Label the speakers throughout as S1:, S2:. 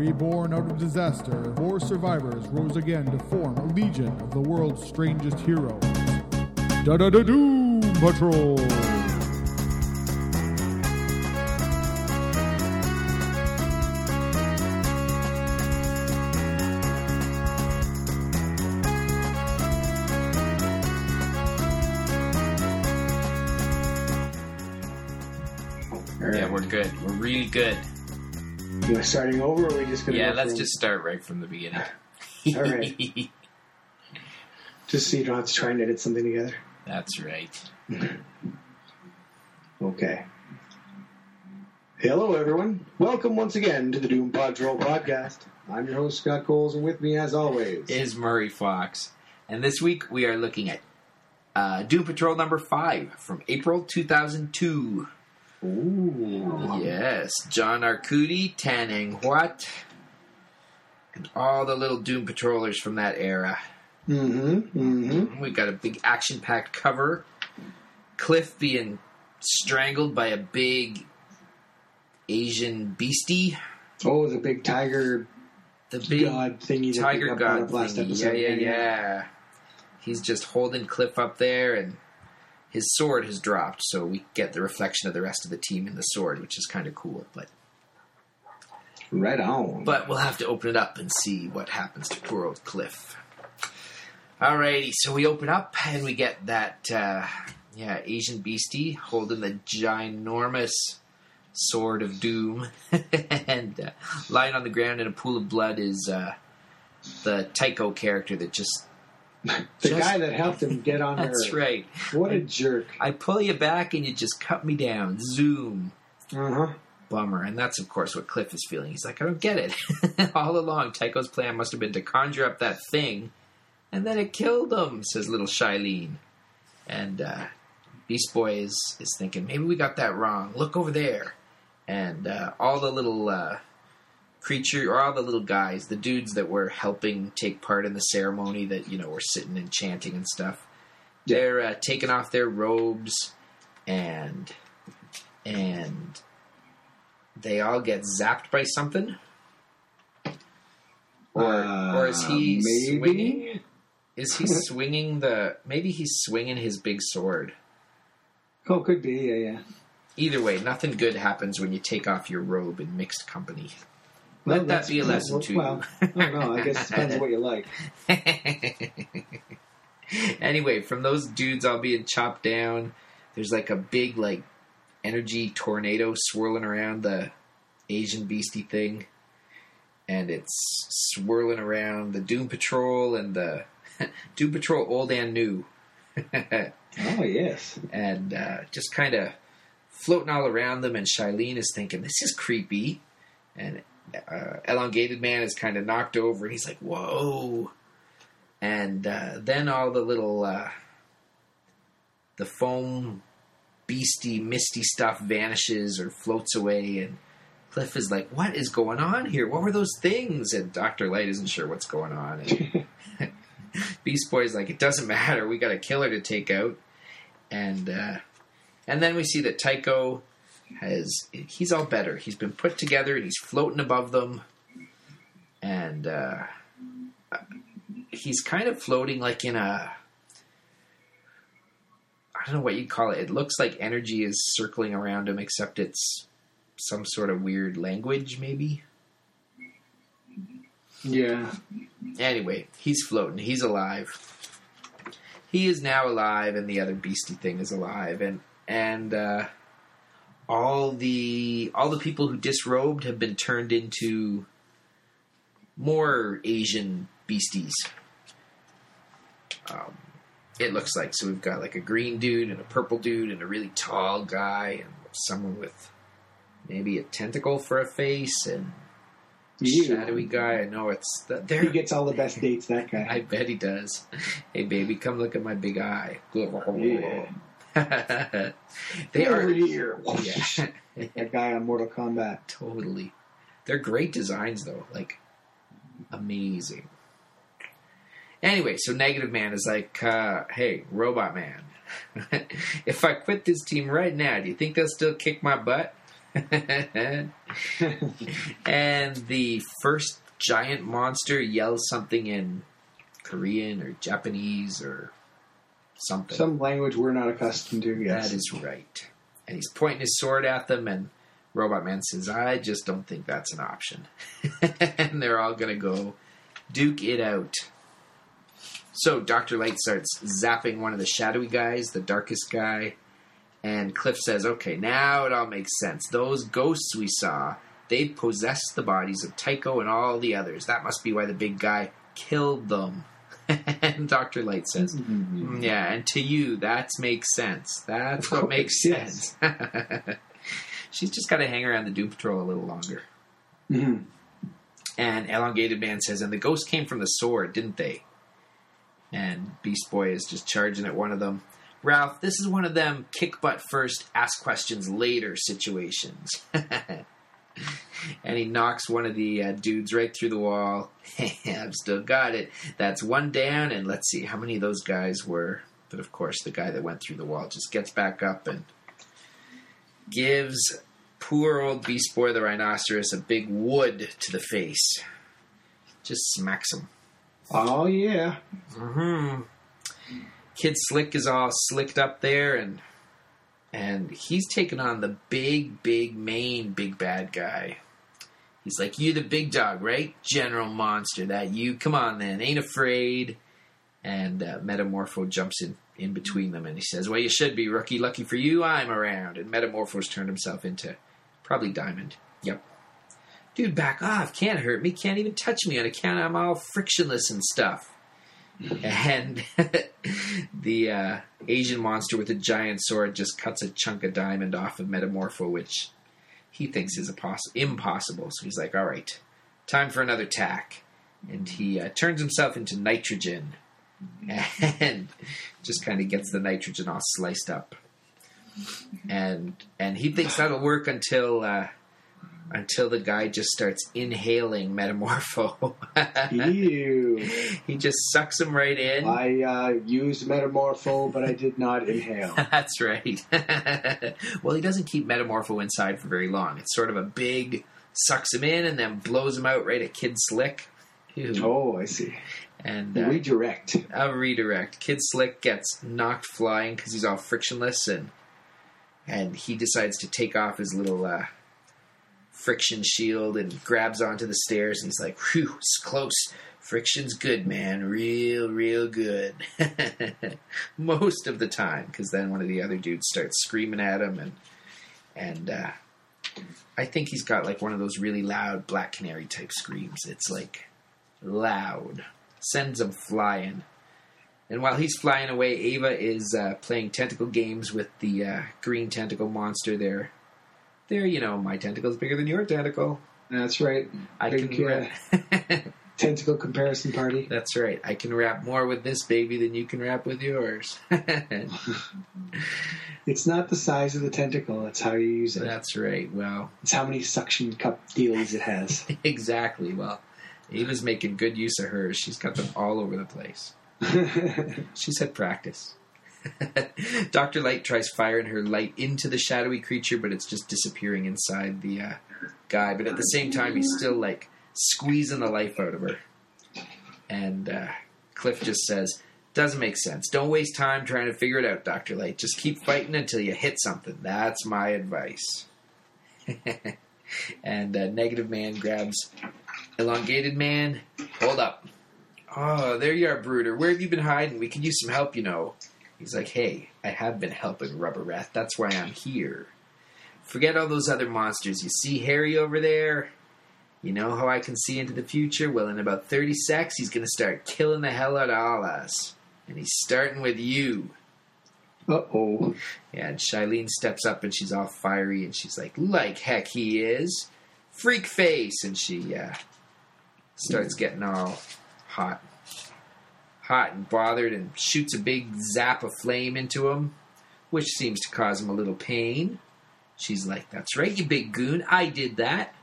S1: Reborn out of disaster, four survivors rose again to form a legion of the world's strangest heroes. Da da da Doom Patrol!
S2: Yeah, we're good. We're really good.
S3: You know, starting over, or are we just gonna?
S2: Yeah, let's
S3: from-
S2: just start right from the beginning.
S3: All right. just so you don't have to try and edit something together.
S2: That's right.
S3: Okay. Hello, everyone. Welcome once again to the Doom Patrol podcast. I'm your host Scott Coles, and with me, as always,
S2: Is Murray Fox. And this week we are looking at uh, Doom Patrol number 5 from April 2002.
S3: Ooh.
S2: Yes, John Arcudi, Tan Eng Huat, and all the little Doom Patrollers from that era.
S3: Mm-hmm. Mm-hmm.
S2: We got a big action packed cover. Cliff being strangled by a big Asian beastie.
S3: Oh, the big tiger
S2: The big
S3: god thingy
S2: Tiger God
S3: last
S2: thingy.
S3: episode.
S2: Yeah, yeah, yeah. He's just holding Cliff up there, and his sword has dropped, so we get the reflection of the rest of the team in the sword, which is kind of cool. But
S3: Right on.
S2: but we'll have to open it up and see what happens to poor old Cliff. Alrighty, so we open up and we get that uh, yeah Asian beastie holding the ginormous sword of doom, and uh, lying on the ground in a pool of blood is uh, the Tycho character that just
S3: the
S2: just-
S3: guy that helped him get on earth.
S2: that's
S3: Earth.
S2: right.
S3: What a jerk.
S2: I pull you back and you just cut me down. Zoom.
S3: Uh huh.
S2: Bummer. And that's, of course, what Cliff is feeling. He's like, I don't get it. All along, Tycho's plan must have been to conjure up that thing, and then it killed him, says little Shilene. And uh, Beast Boy is, is thinking, maybe we got that wrong. Look over there. And uh, all the little uh, creature, or all the little guys, the dudes that were helping take part in the ceremony that, you know, were sitting and chanting and stuff, they're uh, taking off their robes and and they all get zapped by something. Or, or is he
S3: Uh, maybe?
S2: swinging? Is he swinging the? Maybe he's swinging his big sword.
S3: Oh, could be. Yeah, yeah.
S2: Either way, nothing good happens when you take off your robe in mixed company.
S3: Well,
S2: Let that be a lesson
S3: well,
S2: to
S3: well, I don't know. I guess it depends on what you like.
S2: anyway, from those dudes all being chopped down, there's like a big like energy tornado swirling around the Asian beastie thing, and it's swirling around the Doom Patrol and the Doom Patrol old and new,
S3: Oh, yes.
S2: and uh, just kind of floating all around them. And Shilene is thinking, "This is creepy," and uh, Elongated Man is kind of knocked over, he's like, "Whoa!" And uh, then all the little uh, the foam beastie misty stuff vanishes or floats away, and Cliff is like, "What is going on here? What were those things?" And Doctor Light isn't sure what's going on. And Beast Boy's like, "It doesn't matter. We got a killer to take out." And uh, and then we see that Tycho has he's all better. He's been put together and he's floating above them, and uh, he's kind of floating like in a I don't know what you'd call it. It looks like energy is circling around him, except it's some sort of weird language, maybe.
S3: Yeah.
S2: Anyway, he's floating. He's alive. He is now alive, and the other beastie thing is alive, and and uh, all the all the people who disrobed have been turned into more Asian beasties. Um, it looks like so. We've got like a green dude and a purple dude and a really tall guy and someone with maybe a tentacle for a face and
S3: You.
S2: shadowy guy. I know it's the,
S3: He gets all the best dates, that guy.
S2: I bet he does. Hey, baby, come look at my big eye.
S3: Yeah.
S2: they
S3: Over
S2: are.
S3: here.
S2: Yeah,
S3: that guy on Mortal Kombat.
S2: totally. They're great designs, though. Like, amazing. Anyway, so Negative Man is like, uh, hey, Robot Man, if I quit this team right now, do you think they'll still kick my butt? and the first giant monster yells something in Korean or Japanese or something.
S3: Some language we're not accustomed to. Yes.
S2: That is right. And he's pointing his sword at them, and Robot Man says, I just don't think that's an option. and they're all going to go duke it out. So Dr. Light starts zapping one of the shadowy guys, the darkest guy, and Cliff says, Okay, now it all makes sense. Those ghosts we saw, they possessed the bodies of Tycho and all the others. That must be why the big guy killed them. And Dr. Light says,
S3: Mhm.
S2: Yeah, and to you, that makes sense. That's what makes
S3: Yes.
S2: sense. She's just got to hang around the Doom Patrol a little longer.
S3: Mhm.
S2: And Elongated Man says, and the ghost came from the sword, didn't they? And Beast Boy is just charging at one of them. Ralph, this is one of them kick butt first, ask questions later situations. and he knocks one of the uh, dudes right through the wall. I've still got it. That's one down, and let's see how many of those guys were. But of course, the guy that went through the wall just gets back up and gives poor old Beast Boy the Rhinoceros a big wood to the face. Just smacks him.
S3: Oh yeah.
S2: hmm Kid Slick is all slicked up there, and and he's taking on the big, big, main big bad guy. He's like, You're the big dog, right? General Monster, that you? Come on, then, ain't afraid." And uh, Metamorpho jumps in in between them, and he says, "Well, you should be, rookie. Lucky for you, I'm around." And Metamorpho's turned himself into probably Diamond. Yep. Dude, back off! Can't hurt me. Can't even touch me on account I'm all frictionless and stuff and the uh, Asian monster with a giant sword just cuts a chunk of diamond off of Metamorpho, which he thinks is poss- impossible. So he's like, "All right, time for another tack," and he uh, turns himself into nitrogen, and just kind of gets the nitrogen all sliced up, and and he thinks that'll work until. Uh, until the guy just starts inhaling Metamorpho.
S3: Ew.
S2: he just sucks him right in.
S3: I uh, used Metamorpho, but I did not inhale.
S2: That's right. well, he doesn't keep Metamorpho inside for very long. It's sort of a big sucks him in and then blows him out right at Kid Slick. Ew.
S3: Oh, I see.
S2: And uh,
S3: Redirect.
S2: a redirect. Kid Slick gets knocked flying because he's all frictionless, and and he decides to take off his little uh, friction shield and grabs onto the stairs. And he's like, "Whew, it's close. Friction's good, man. Real, real good." Most of the time, because then one of the other dudes starts screaming at him, and and uh, I think he's got like one of those really loud Black Canary type screams. It's like loud sends him flying. And while he's flying away, Ava is uh, playing tentacle games with the uh, green tentacle monster there. There, you know, my tentacle's bigger than your tentacle.
S3: That's right.
S2: I
S3: Big,
S2: can wrap.
S3: Tentacle comparison party.
S2: That's right. I can wrap more with this baby than you can wrap with yours.
S3: It's not the size of the tentacle; it's how you use it.
S2: That's right. Well,
S3: It's how many suction cup dealies it has.
S2: exactly. Well, Ava's making good use of hers. She's got them all over the place. She's had practice. Dr. Light tries firing her light into the shadowy creature, but it's just disappearing inside the uh, guy. But at the same time, he's still like squeezing the life out of her. And uh, Cliff just says, Doesn't make sense. Don't waste time trying to figure it out, Dr. Light. Just keep fighting until you hit something. That's my advice. and uh, Negative Man grabs Elongated Man. Hold up. Oh, there you are, Brooder. Where have you been hiding? We could use some help, you know. He's like, hey, I have been helping Rubber Rat. That's why I'm here. Forget all those other monsters. You see Harry over there? You know how I can see into the future? Well, in about 30 secs, he's going to start killing the hell out of all us. And he's starting with you.
S3: Uh oh.
S2: Yeah, and Shailene steps up and she's all fiery and she's like, like heck he is. Freak face. And she uh, starts getting all hot. Hot and bothered and shoots a big zap of flame into him, which seems to cause him a little pain. She's like, That's right, you big goon. I did that.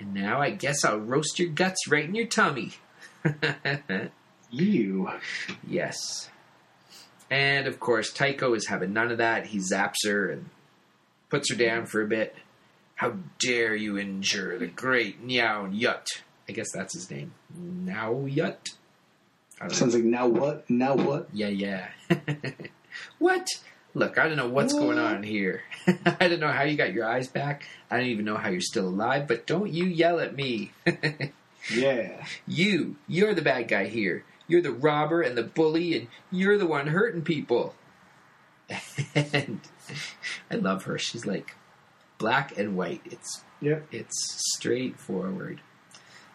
S2: And now I guess I'll roast your guts right in your tummy.
S3: You.
S2: Yes. And of course, Tycho is having none of that. He zaps her and puts her down for a bit. How dare you injure the great Niao Yut? I guess that's his name. Niao Yut? I don't know.
S3: Sounds like now what? Now what?
S2: Yeah, yeah. what? Look, I don't know what's going on here. I don't know how you got your eyes back. I don't even know how you're still alive, but don't you yell at me.
S3: Yeah.
S2: you, you're the bad guy here. You're the robber and the bully, and you're the one hurting people. and I love her. She's like black and white. It's
S3: Yep.
S2: it's straightforward.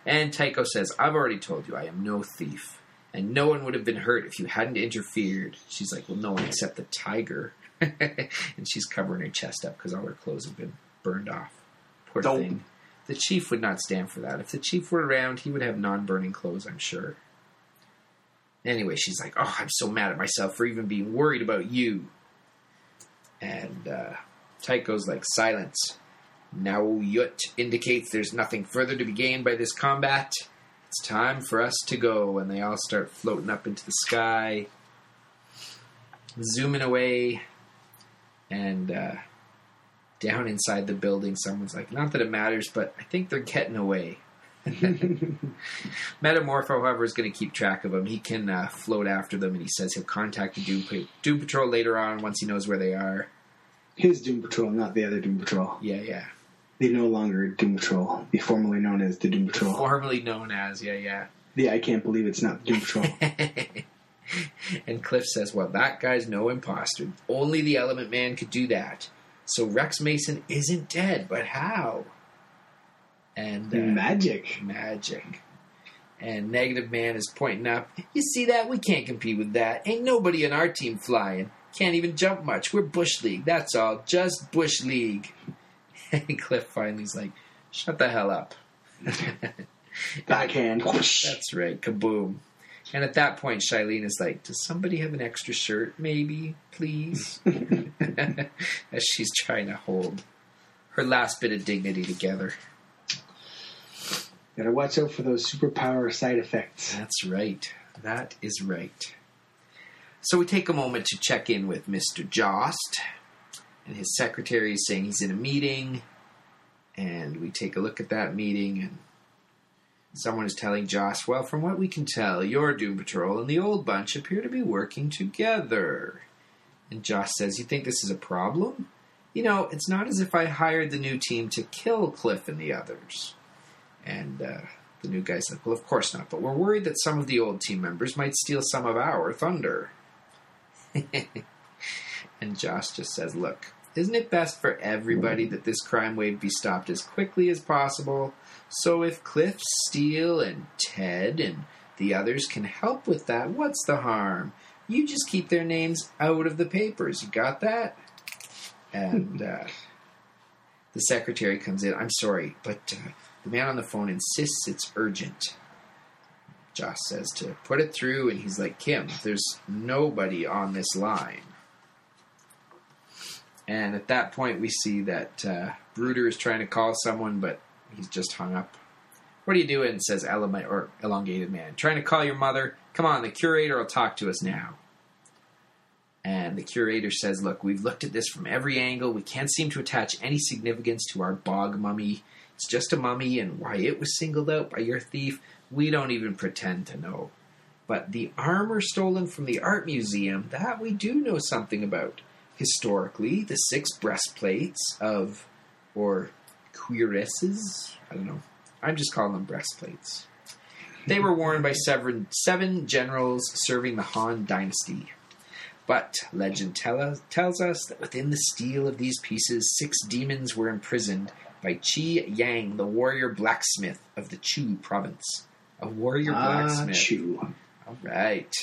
S2: And Tycho says, I've already told you I am no thief. And no one would have been hurt if you hadn't interfered. She's like, Well, no one except the tiger. and she's covering her chest up because all her clothes have been burned off. Poor
S3: Dope.
S2: thing. The chief would not stand for that. If the chief were around, he would have non burning clothes, I'm sure. Anyway, she's like, Oh, I'm so mad at myself for even being worried about you. And uh, Tycho's like, Silence. Now Yut indicates there's nothing further to be gained by this combat. It's time for us to go. And they all start floating up into the sky, zooming away, and uh, down inside the building, someone's like, Not that it matters, but I think they're getting away. Metamorpho, however, is going to keep track of them. He can uh, float after them, and he says he'll contact the Doom, Pa- Doom Patrol later on once he knows where they are.
S3: His Doom Patrol, not the other Doom Patrol.
S2: Yeah, yeah.
S3: They no longer Doom Patrol. They formerly known as the Doom Patrol.
S2: Formerly known as, yeah, yeah.
S3: Yeah, I can't believe it's not Doom Patrol.
S2: and Cliff says, Well, that guy's no imposter. Only the Element Man could do that. So Rex Mason isn't dead, but how? And uh,
S3: Magic.
S2: magic. And Negative Man is pointing up. You see that? We can't compete with that. Ain't nobody in our team flying. Can't even jump much. We're Bush League. That's all. Just Bush League. And Cliff finally's like, Shut the hell up.
S3: Backhand.
S2: That's right. Kaboom. And at that point, Shailene is like, Does somebody have an extra shirt, maybe, please? As she's trying to hold her last bit of dignity together.
S3: Gotta watch out for those superpower side effects.
S2: That's right. That is right. So we take a moment to check in with Mr. Jost, and his secretary is saying he's in a meeting, and we take a look at that meeting, and someone is telling Jost, well, from what we can tell, your Doom Patrol and the old bunch appear to be working together. And Jost says, You think this is a problem? You know, it's not as if I hired the new team to kill Cliff and the others. And uh, the new guy's like, Well, of course not, but we're worried that some of the old team members might steal some of our thunder. and Jost just says, Look, isn't it best for everybody that this crime wave be stopped as quickly as possible? So if Cliff, Steele, and Ted and the others can help with that, what's the harm? You just keep their names out of the papers. You got that? And uh, the secretary comes in. I'm sorry, but uh, the man on the phone insists it's urgent. Jost says to put it through, and he's like, Kim, there's nobody on this line. And at that point, we see that uh, Bruder is trying to call someone, but he's just hung up. What are you doing? says Elema- or Elongated Man. Trying to call your mother? Come on, the curator will talk to us now. And the curator says, Look, we've looked at this from every angle. We can't seem to attach any significance to our bog mummy. It's just a mummy, and why it was singled out by your thief, we don't even pretend to know. But the armor stolen from the art museum, that we do know something about. Historically, the six breastplates of, or cuirasses, I don't know. I'm just calling them breastplates. They were worn by seven, seven generals serving the Han dynasty. But legend tell us, tells us that within the steel of these pieces, six demons were imprisoned by Qi Yang, the warrior blacksmith of the Chu province. A warrior
S3: Ah,
S2: blacksmith.
S3: chew.
S2: All right.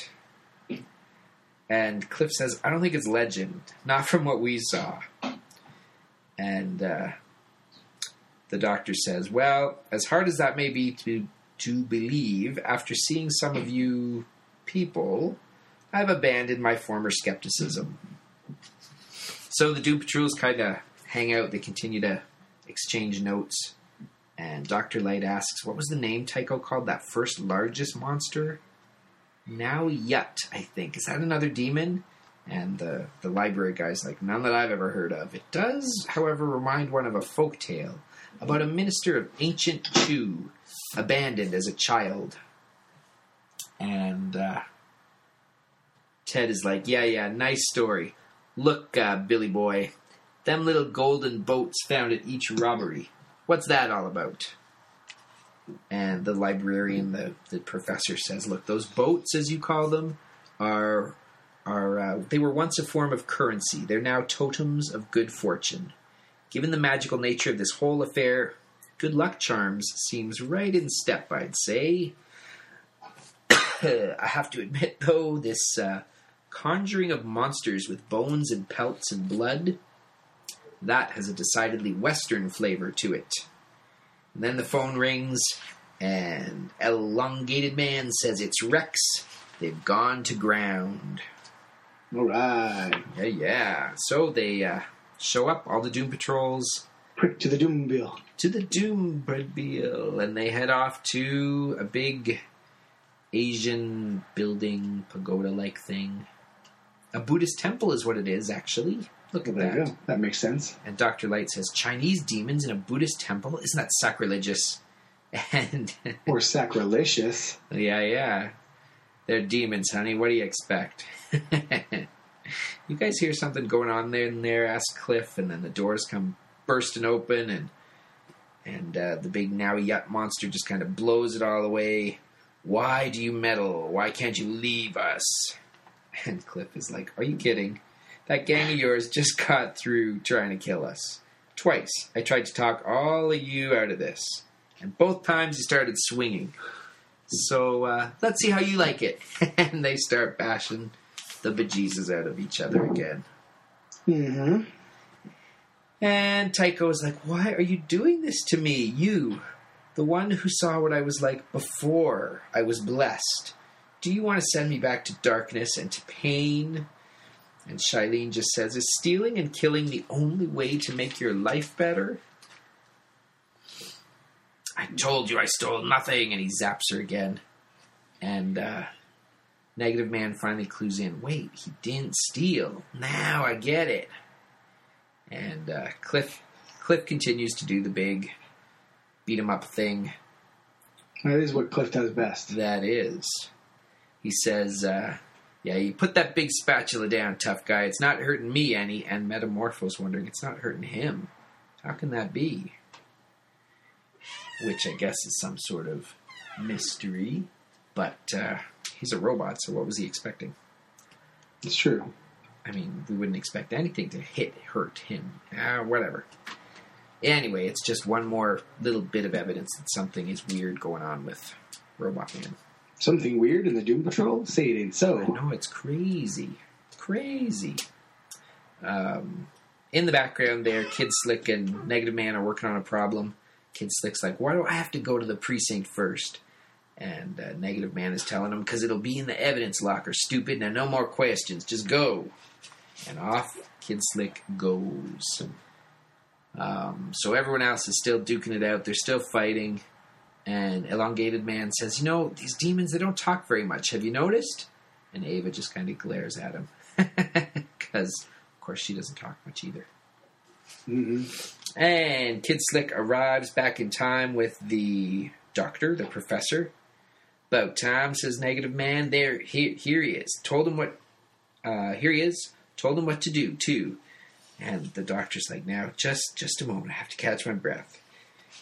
S2: And Cliff says, I don't think it's legend, not from what we saw. And uh, the doctor says, Well, as hard as that may be to, to believe, after seeing some of you people, I've abandoned my former skepticism. So the Doom Patrols kind of hang out, they continue to exchange notes. And Dr. Light asks, What was the name Tycho called that first largest monster? Now Yut, I think. Is that another demon? And the, the library guy's like, none that I've ever heard of. It does, however, remind one of a folk tale about a minister of ancient Chu abandoned as a child. And uh, Ted is like, yeah, yeah, nice story. Look, uh, Billy boy, them little golden boats found at each robbery. What's that all about? And the librarian, the, the professor says, look, those boats, as you call them, are are uh, they were once a form of currency. They're now totems of good fortune. Given the magical nature of this whole affair, good luck charms seems right in step, I'd say. I have to admit, though, this uh, conjuring of monsters with bones and pelts and blood, that has a decidedly Western flavor to it. And then the phone rings, and Elongated Man says it's Rex. They've gone to ground.
S3: All right.
S2: Yeah, yeah. So they uh, show up, all the Doom Patrols,
S3: Quick to the Doomville.
S2: to the Doom Mobile, and they head off to a big Asian building, pagoda like thing. A Buddhist temple is what it is, actually. Look at that.
S3: go. That makes sense.
S2: And Dr. Light says, Chinese demons in a Buddhist temple? Isn't that sacrilegious? And
S3: Or sacrilegious.
S2: yeah, yeah. They're demons, honey. What do you expect? you guys hear something going on there in there? Ask Cliff, and then the doors come bursting open, and and uh, the big now yut monster just kind of blows it all away. Why do you meddle? Why can't you leave us? And Cliff is like, Are you kidding? That gang of yours just got through trying to kill us. Twice. I tried to talk all of you out of this. And both times you started swinging. So uh, let's see how you like it. and they start bashing the bejesus out of each other again.
S3: Mm-hmm.
S2: And Tycho is like, Why are you doing this to me? You, the one who saw what I was like before I was blessed. Do you want to send me back to darkness and to pain? And Shailene just says, Is stealing and killing the only way to make your life better? I told you I stole nothing. And he zaps her again. And uh, Negative Man finally clues in wait, he didn't steal. Now I get it. And uh, Cliff Cliff continues to do the big beat 'em up thing.
S3: That is what Cliff does best.
S2: That is. He says, uh, Yeah, you put that big spatula down, tough guy. It's not hurting me any. And Metamorpho's wondering, It's not hurting him. How can that be? Which I guess is some sort of mystery. But uh, he's a robot, so what was he expecting?
S3: It's true.
S2: I mean, we wouldn't expect anything to hit hurt him. Ah, whatever. Anyway, it's just one more little bit of evidence that something is weird going on with Robot Man.
S3: Something weird in the Doom Patrol? Say it ain't
S2: I
S3: so.
S2: know it's crazy, crazy. Um, in the background, there, Kid Slick and Negative Man are working on a problem. Kid Slick's like, "Why do I have to go to the precinct first? And uh, Negative Man is telling him, "Because it'll be in the evidence locker, stupid. Now, no more questions. Just go." And off Kid Slick goes. Um, so everyone else is still duking it out. They're still fighting. And Elongated Man says, You know, these demons, they don't talk very much. Have you noticed? And Ava just kind of glares at him. Because, of course, she doesn't talk much either.
S3: hmm
S2: And Kid Slick arrives back in time with the doctor, the professor. About time, says Negative Man. There, here, here he is. Told him what. Uh, here he is. Told him what to do too. And the doctor's like, now, just, just a moment. I have to catch my breath.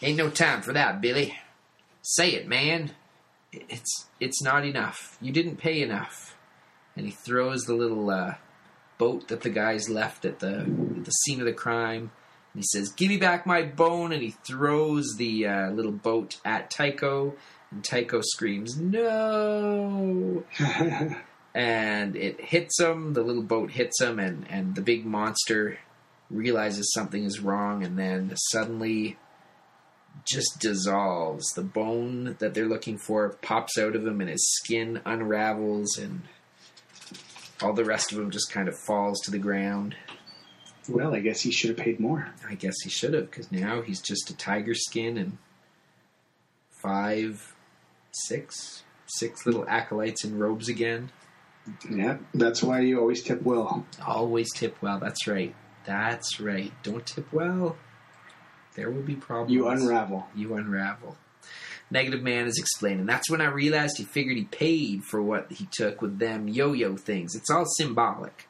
S2: Ain't no time for that, Billy. Say it, man. It's, it's not enough. You didn't pay enough. And he throws the little uh, boat that the guys left at the, at the scene of the crime. And he says, Give me back my bone. And he throws the uh, little boat at Tycho. And Tycho screams, No. And it hits him. The little boat hits him. And, and the big monster realizes something is wrong. And then suddenly just dissolves. The bone that they're looking for pops out of him. And his skin unravels. And all the rest of him just kind of falls to the ground.
S3: well, I guess he should have paid more.
S2: I guess he should have, because now he's just a tiger skin and five, six, six little acolytes in robes again.
S3: Yeah, that's why you always tip well.
S2: Always tip well. That's right. That's right. Don't tip well. There will be problems.
S3: You unravel.
S2: You unravel. Negative Man is explaining. That's when I realized he figured he paid for what he took with them yo-yo things. It's all symbolic.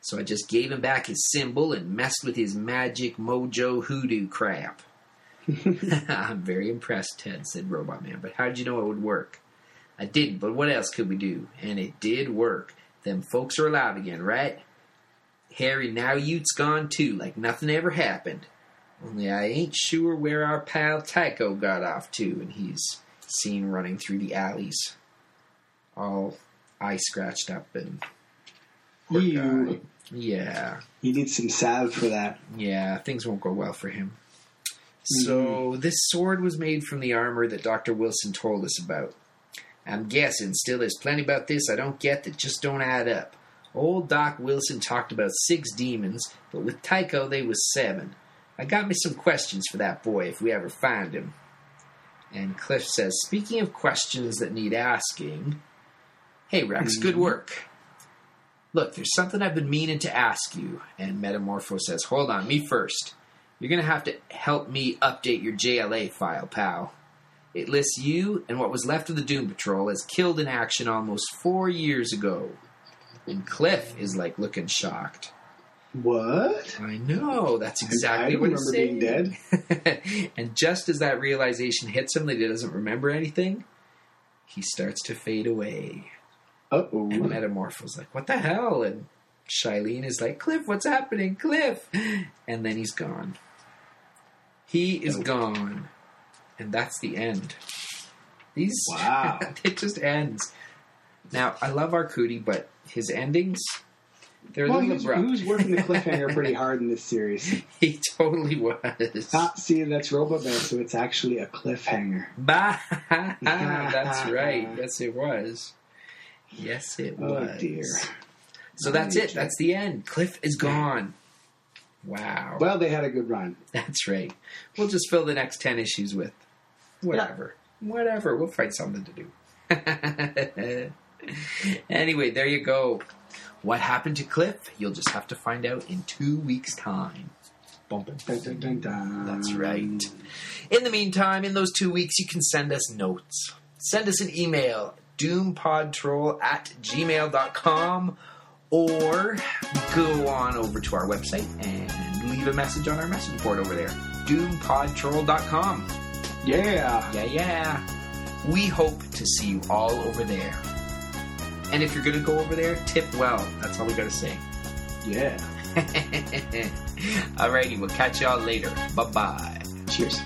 S2: So I just gave him back his symbol and messed with his magic mojo hoodoo crap. I'm very impressed, Ted, said Robot Man. But how did you know it would work? I didn't, but what else could we do? And it did work. Them folks are alive again, right? Harry, now you's gone too, like nothing ever happened. Only I ain't sure where our pal Tycho got off to, and he's seen running through the alleys, all eye scratched up and.
S3: You, uh,
S2: yeah,
S3: you need some salve for that.
S2: yeah, things won't go well for him. Mm-hmm. So this sword was made from the armor that Doctor Wilson told us about. I'm guessing still there's plenty about this I don't get that just don't add up. Old Doc Wilson talked about six demons, but with Tycho they was seven. I got me some questions for that boy if we ever find him. And Cliff says, speaking of questions that need asking, hey Rex, good mm-hmm. work. Look, there's something I've been meaning to ask you. And Metamorpho says, hold on, me first. You're going to have to help me update your JLA file, pal. It lists you and what was left of the Doom Patrol as killed in action almost four years ago. And Cliff is like looking shocked.
S3: What?
S2: I know, that's exactly
S3: don't
S2: what he's
S3: remember being
S2: dead. and just as that realization hits him that he doesn't remember anything, he starts to fade away.
S3: Uh
S2: And
S3: oh.
S2: Metamorpho's like, what the hell? And Shailene is like, Cliff, what's happening? Cliff! And then he's gone. He is
S3: Nope.
S2: gone. And that's the end. These,
S3: Wow.
S2: it just ends. Now, I love Arcudi, but his endings, they're
S3: Well, he
S2: little
S3: was, he was working the cliffhanger pretty hard in this series.
S2: He totally was.
S3: Ah, see, that's Robot Man, so it's actually a cliffhanger.
S2: Bah! that's right. Yes, it was. Yes, it
S3: Oh
S2: was.
S3: dear.
S2: So that's it. That's the end. Cliff is gone. Wow.
S3: Well, they had a good run.
S2: That's right. We'll just fill the next 10 issues with whatever. Whatever. We'll find something to do. anyway, there you go. What happened to Cliff? You'll just have to find out in two weeks' time. Bum, bum. That's right. In the meantime, in those two weeks, you can send us notes. Send us an email, doompodtroll at gmail.com, or go on over to our website and leave a message on our message board over there, doompodtroll.com.
S3: Yeah.
S2: Yeah, yeah. We hope to see you all over there. And if you're going to go over there, tip well. That's all we got to say.
S3: Yeah.
S2: Alrighty, we'll catch y'all later. Bye bye.
S3: Cheers.